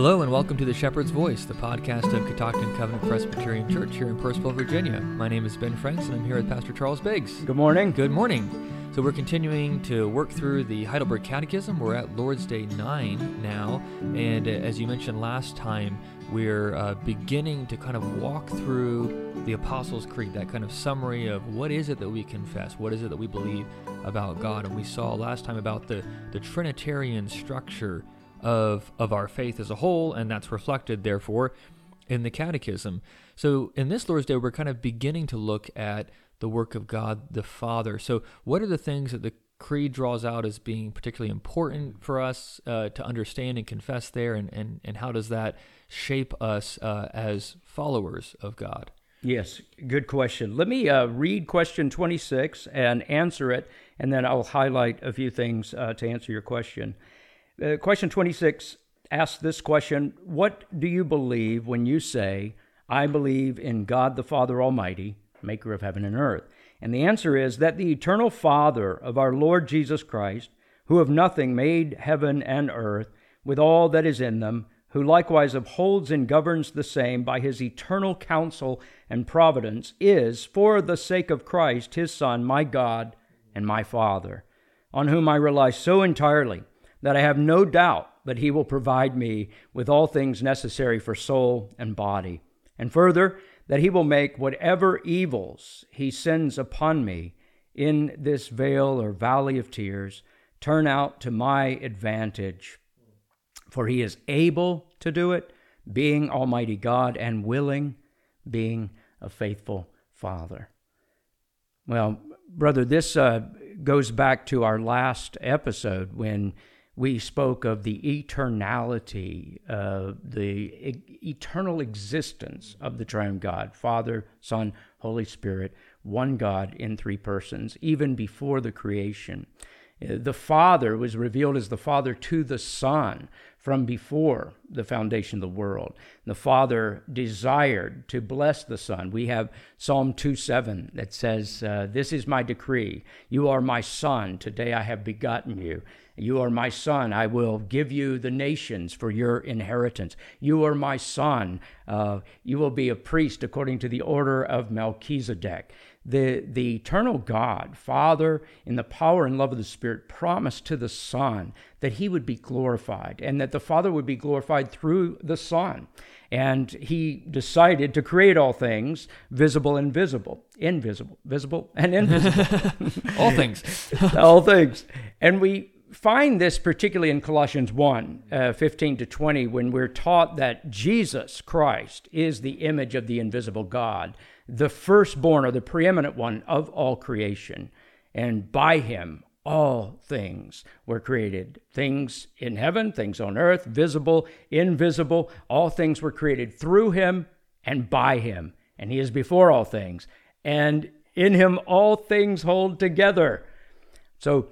Hello and welcome to the Shepherd's Voice, the podcast of Ketoctin Covenant Presbyterian Church here in Purcellville, Virginia. My name is Ben Franks and I'm here with Pastor Charles Biggs. Good morning. Good morning. So we're continuing to work through the Heidelberg Catechism. We're at Lord's Day 9 now, and uh, as you mentioned last time, we're uh, beginning to kind of walk through the Apostles' Creed, that kind of summary of what is it that we confess, what is it that we believe about God. And we saw last time about the, the Trinitarian structure of of our faith as a whole, and that's reflected, therefore, in the Catechism. So in this Lord's Day, we're kind of beginning to look at the work of God the Father. So what are the things that the Creed draws out as being particularly important for us uh, to understand and confess there, and, and, and how does that shape us uh, as followers of God? Yes, good question. Let me uh, read question 26 and answer it, and then I'll highlight a few things uh, to answer your question. Uh, question 26 asks this question What do you believe when you say, I believe in God the Father Almighty, maker of heaven and earth? And the answer is that the eternal Father of our Lord Jesus Christ, who of nothing made heaven and earth, with all that is in them, who likewise upholds and governs the same by his eternal counsel and providence, is, for the sake of Christ, his Son, my God and my Father, on whom I rely so entirely that I have no doubt that he will provide me with all things necessary for soul and body. And further, that he will make whatever evils he sends upon me in this vale or valley of tears turn out to my advantage. For he is able to do it, being Almighty God, and willing, being a faithful Father. Well, brother, this uh, goes back to our last episode when we spoke of the eternality, uh, the e- eternal existence of the triune God, Father, Son, Holy Spirit, one God in three persons, even before the creation. Uh, the Father was revealed as the Father to the Son from before the foundation of the world. The Father desired to bless the Son. We have Psalm 2 7 that says, uh, This is my decree. You are my Son. Today I have begotten you. You are my son. I will give you the nations for your inheritance. You are my son. Uh, you will be a priest according to the order of Melchizedek. The, the eternal God, Father, in the power and love of the Spirit, promised to the Son that he would be glorified and that the Father would be glorified through the Son. And he decided to create all things, visible and visible, invisible, visible and invisible. all things. all things. And we find this particularly in Colossians 1 uh, 15 to 20, when we're taught that Jesus Christ is the image of the invisible God, the firstborn or the preeminent one of all creation. And by him, all things were created things in heaven, things on earth, visible, invisible. All things were created through him and by him. And he is before all things. And in him, all things hold together. So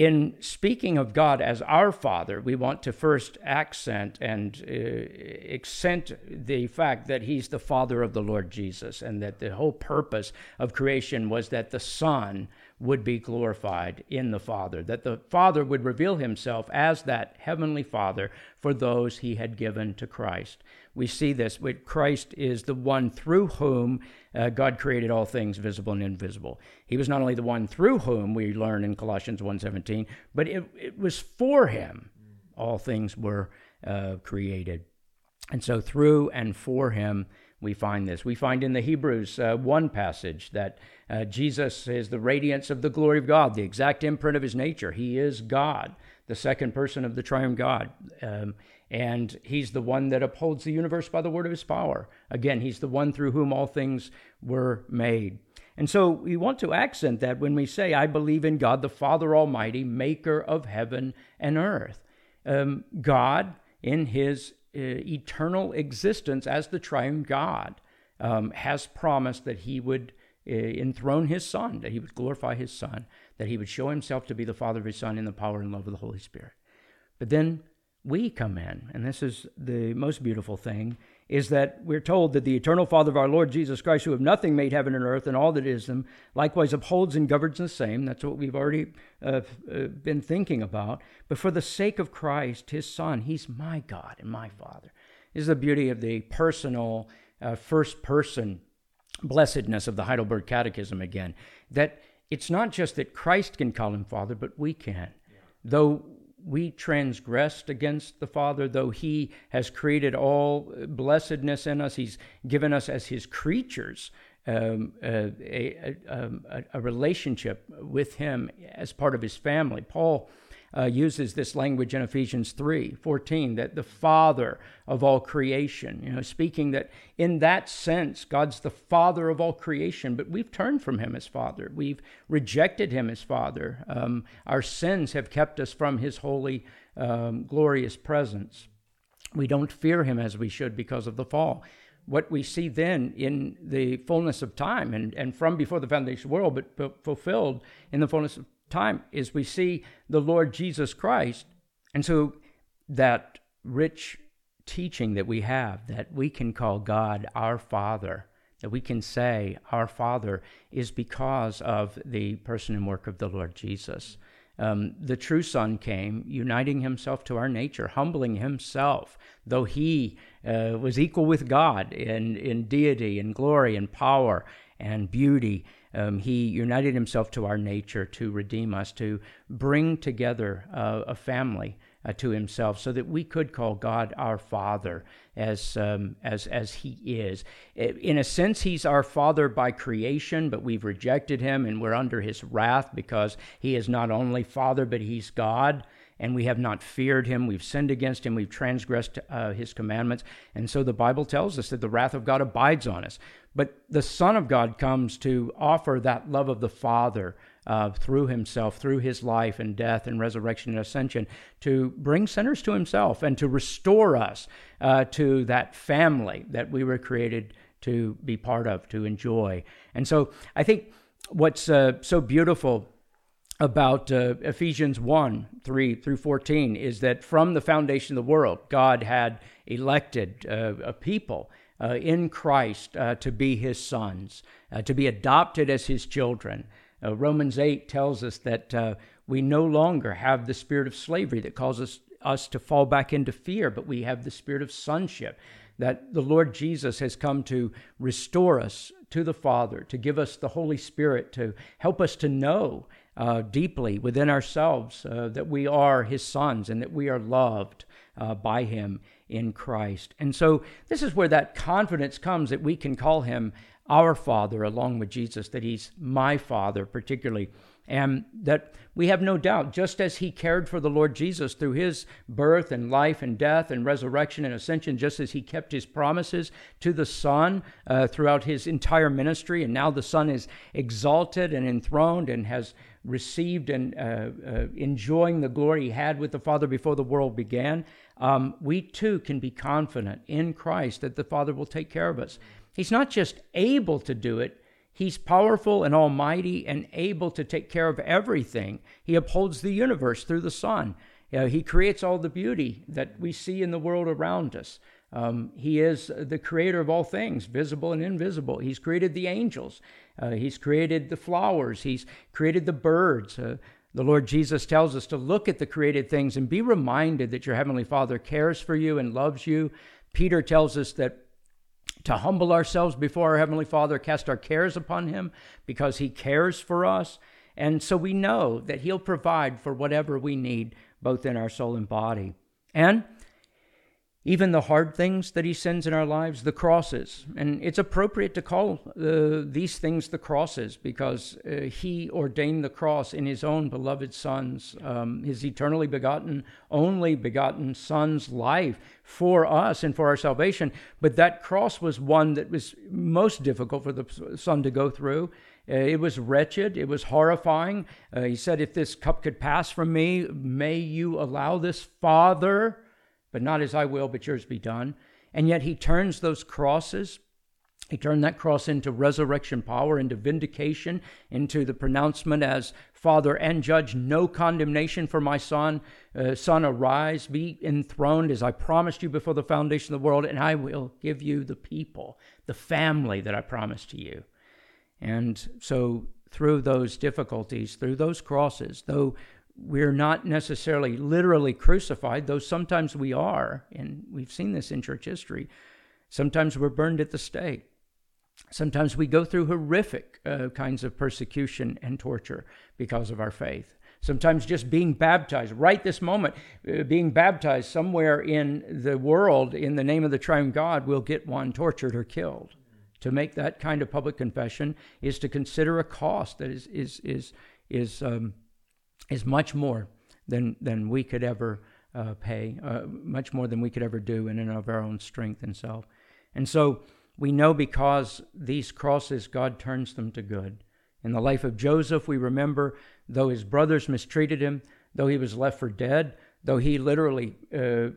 in speaking of God as our Father, we want to first accent and uh, accent the fact that He's the Father of the Lord Jesus, and that the whole purpose of creation was that the Son would be glorified in the Father, that the Father would reveal Himself as that Heavenly Father for those He had given to Christ. We see this Christ is the one through whom uh, God created all things visible and invisible. He was not only the one through whom we learn in Colossians 1:17, but it, it was for him all things were uh, created. And so through and for him we find this. We find in the Hebrews uh, 1 passage that uh, Jesus is the radiance of the glory of God, the exact imprint of his nature. He is God, the second person of the triune God. Um, and he's the one that upholds the universe by the word of his power. Again, he's the one through whom all things were made. And so we want to accent that when we say, I believe in God, the Father Almighty, maker of heaven and earth. Um, God, in his eternal existence as the triune God, um, has promised that he would enthrone his Son, that he would glorify his Son, that he would show himself to be the Father of his Son in the power and love of the Holy Spirit. But then we come in, and this is the most beautiful thing, is that we're told that the eternal Father of our Lord Jesus Christ, who of nothing made heaven and earth and all that is them, likewise upholds and governs the same. That's what we've already uh, uh, been thinking about. But for the sake of Christ, his Son, he's my God and my Father. This is the beauty of the personal, uh, first person blessedness of the Heidelberg Catechism again. That it's not just that Christ can call him Father, but we can. Yeah. Though we transgressed against the Father, though He has created all blessedness in us, He's given us as His creatures um, a, a, a, a, relationship with Him as part of His family. Paul uh, uses this language in Ephesians 3 14, that the Father of all creation, you know, speaking that in that sense, God's the Father of all creation, but we've turned from Him as Father. We've rejected Him as Father. Um, our sins have kept us from His holy, um, glorious presence. We don't fear Him as we should because of the fall what we see then in the fullness of time and, and from before the foundation of the world, but, but fulfilled in the fullness of time is we see the Lord Jesus Christ. And so that rich teaching that we have that we can call God our Father, that we can say our Father is because of the person and work of the Lord Jesus. Um, the true Son came, uniting himself to our nature, humbling himself, though he uh, was equal with God in, in deity and glory and power and beauty. Um, he united himself to our nature to redeem us, to bring together uh, a family uh, to himself so that we could call God our Father as, um, as, as he is. In a sense, he's our Father by creation, but we've rejected him and we're under his wrath because he is not only Father, but he's God and we have not feared him. We've sinned against him. We've transgressed uh, his commandments. And so the Bible tells us that the wrath of God abides on us. But the Son of God comes to offer that love of the Father uh, through himself, through his life and death and resurrection and ascension, to bring sinners to himself and to restore us uh, to that family that we were created to be part of, to enjoy. And so I think what's uh, so beautiful about uh, Ephesians 1 3 through 14 is that from the foundation of the world, God had elected uh, a people uh, in Christ uh, to be his sons, uh, to be adopted as his children. Uh, Romans 8 tells us that we no longer have the spirit of slavery that causes us to fall back into fear, but we have the spirit of sonship. That the Lord Jesus has come to restore us to the Father, to give us the Holy Spirit, to help us to know uh, deeply within ourselves uh, that we are His sons and that we are loved uh, by Him in Christ. And so, this is where that confidence comes that we can call Him our Father along with Jesus, that He's my Father, particularly and that we have no doubt, just as he cared for the Lord Jesus through his birth and life and death and resurrection and ascension, just as he kept his promises to the Son uh, throughout his entire ministry, and now the Son is exalted and enthroned and has received and uh, uh, enjoying the glory he had with the Father before the world began, um, we too can be confident in Christ that the Father will take care of us. He's not just able to do it, He's powerful and almighty and able to take care of everything. He upholds the universe through the. You know, he creates all the beauty that we see in the world around us. Um, he is the creator of all things, visible and invisible. He's created the angels. Uh, he's created the flowers. He's created the birds. Uh, the Lord Jesus tells us to look at the created things and be reminded that your Heavenly Father cares for you and loves you. Peter tells us that to humble ourselves before our Heavenly Father, cast our cares upon Him because He cares for us. And so we know that He'll provide for whatever we need, both in our soul and body. And even the hard things that he sends in our lives, the crosses. And it's appropriate to call uh, these things the crosses because uh, he ordained the cross in his own beloved Son's, um, his eternally begotten, only begotten Son's life for us and for our salvation. But that cross was one that was most difficult for the Son to go through. Uh, it was wretched. It was horrifying. Uh, he said, If this cup could pass from me, may you allow this, Father but not as I will, but yours be done. And yet he turns those crosses He turned that cross into resurrection power, into vindication, into the pronouncement as Father and Judge, no condemnation for my son. Uh, son, arise, be enthroned as I promised you before the foundation of the world, and I will give you the people, the family that I promised to you. And so, through those difficulties, through those crosses, though we're not necessarily literally crucified, though sometimes we are, and we've seen this in church history, sometimes we're burned at the stake Sometimes we go through horrific uh, kinds of persecution and torture because of our faith. Sometimes just being baptized, right this moment, uh, being baptized somewhere in the world in the name of the triune God will get one tortured or killed. To make that kind of public confession is to consider a cost that is is is is um, is much more than than we could ever uh, pay, uh, much more than we could ever do in and of our own strength and self. And so we know because these crosses, God turns them to good. In the life of Joseph, we remember though his brothers mistreated him, though he was left for dead, though he literally uh,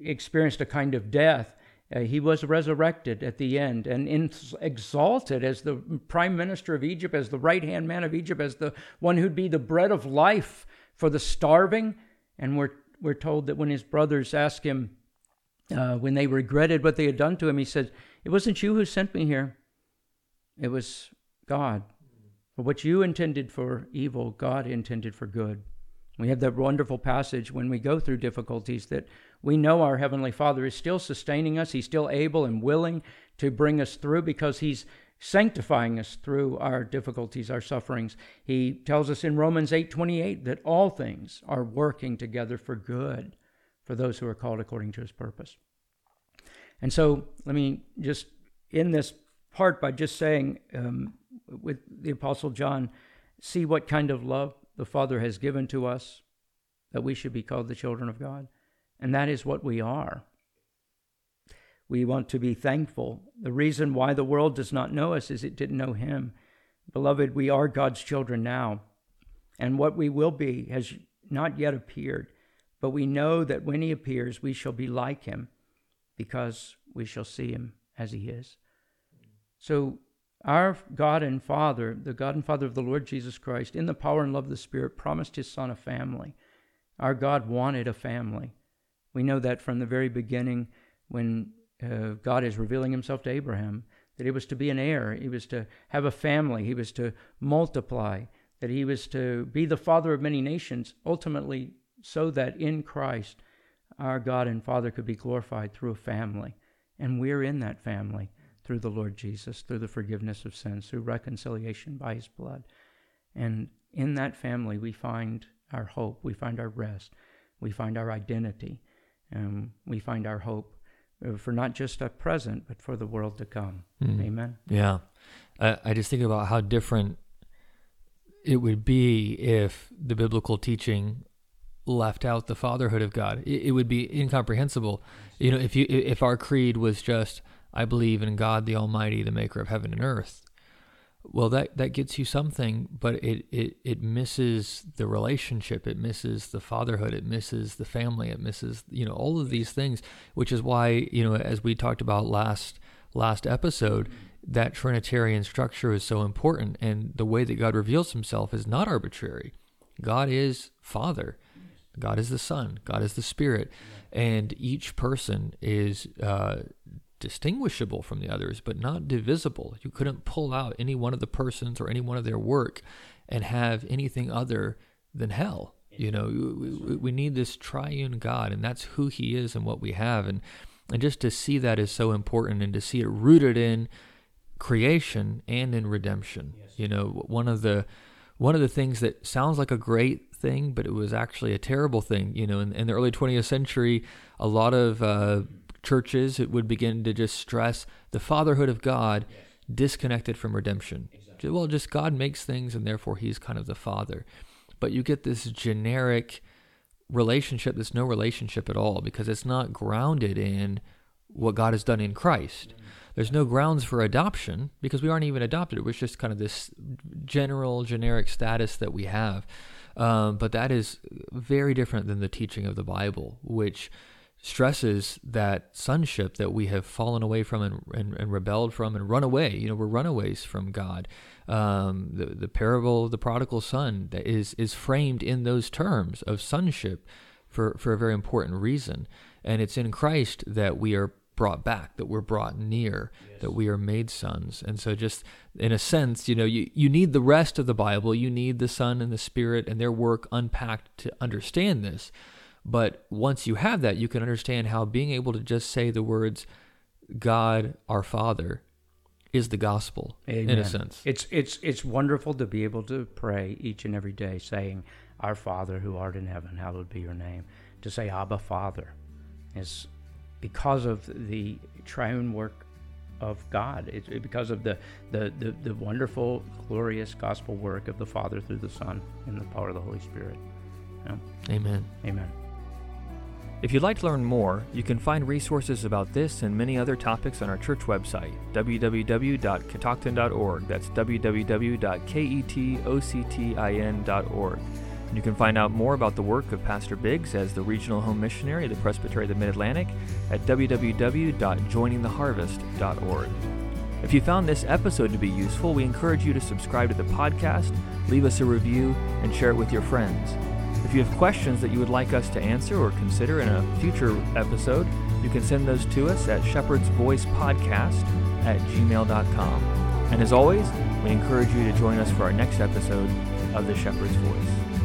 experienced a kind of death, uh, he was resurrected at the end and in, exalted as the prime minister of Egypt, as the right hand man of Egypt, as the one who'd be the bread of life for the starving. And we're, we're told that when his brothers asked him, uh, when they regretted what they had done to him, he said, it wasn't you who sent me here, it was God. What you intended for evil, God intended for good. We have that wonderful passage when we go through difficulties that we know our Heavenly Father is still sustaining us. He's still able and willing to bring us through because He's sanctifying us through our difficulties, our sufferings. He tells us in Romans 8:28 that all things are working together for good for those who are called according to His purpose. And so let me just end this part by just saying um, with the Apostle John, see what kind of love the Father has given to us that we should be called the children of God. And that is what we are. We want to be thankful. The reason why the world does not know us is it didn't know Him. Beloved, we are God's children now. And what we will be has not yet appeared. But we know that when He appears, we shall be like Him because we shall see him as he is. So, our God and Father, the God and Father of the Lord Jesus Christ, in the power and love of the Spirit, promised his Son a family. Our God wanted a family. We know that from the very beginning when uh, God is revealing himself to Abraham, that he was to be an heir, he was to have a family, he was to multiply, that he was to be the father of many nations, ultimately, so that in Christ our God and Father could be glorified through a family. And we're in that family through the Lord Jesus, through the forgiveness of sins, through reconciliation by his blood. And in that family, we find our hope, we find our rest, we find our identity, and we find our hope uh, for not just a present, but for the world to come. Mm. Amen. Yeah. I, I just think about how different it would be if the biblical teaching left out the fatherhood of God. It, it, would be incomprehensible. You know, if you if our creed was just I believe in God the Almighty, the maker of heaven and earth. Well, that that gets you something, but it it it misses the relationship. It misses the fatherhood. It misses the family. It misses you know all of these things, which is why you know as we talked about last last episode, that Trinitarian structure is so important, and the way that God reveals Himself is not arbitrary. God is Father God is the Son, God is the Spirit, and each person is uh, distinguishable from the others, but not divisible. You couldn't pull out any one of the persons or any one of their work and have anything other than hell. You know, we, we need this triune God, and that's who He is and what we have, and and just to see that is so important, and to see it rooted in creation and in redemption. You know, one of the one of the things that sounds like a great thing, but it was actually a terrible thing. You know, in, in the early 20th century, a lot of uh, churches it would begin to just stress the fatherhood of God disconnected from redemption. Exactly. Well, just God makes things, and therefore He's kind of the Father. But you get this generic relationship that's no relationship at all because it's not grounded in what God has done in Christ. Mm-hmm. There's no grounds for adoption because we aren't even adopted. It was just kind of this general, generic status that we have. Um, but that is very different than the teaching of the Bible, which stresses that sonship that we have fallen away from and, and, and, rebelled from and run away. You know, we're runaways from God. Um, the, the parable of the prodigal son that is, is framed in those terms of sonship for, for a very important reason. And it's in Christ that we are brought back, that we're brought near, yes. that we are made sons. And so, just in a sense, you know, you, you need the rest of the Bible. You need the Son and the Spirit and their work unpacked to understand this. But once you have that, you can understand how being able to just say the words, God our Father, is the gospel Amen. in a sense. It's it's it's wonderful to be able to pray each and every day saying, Our Father who art in heaven, hallowed be your name. To say Abba Father is because of the triune work of God. It's because of the, the, the, the, wonderful, glorious gospel work of the Father through the Son and the power of the Holy Spirit. Yeah. Amen. Amen. If you'd like to learn more, you can find resources about this and many other topics on our church website, www.ketoctin.org. That's www.ketoctin.org. You can find out more about the work of Pastor Biggs as the regional home missionary of the Presbytery of the Mid Atlantic at www.joiningtheharvest.org. If you found this episode to be useful, we encourage you to subscribe to the podcast, leave us a review, and share it with your friends. If you have questions that you would like us to answer or consider in a future episode, you can send those to us at shepherdsvoicepodcast at gmail.com. And as always, we encourage you to join us for our next episode of The Shepherd's Voice.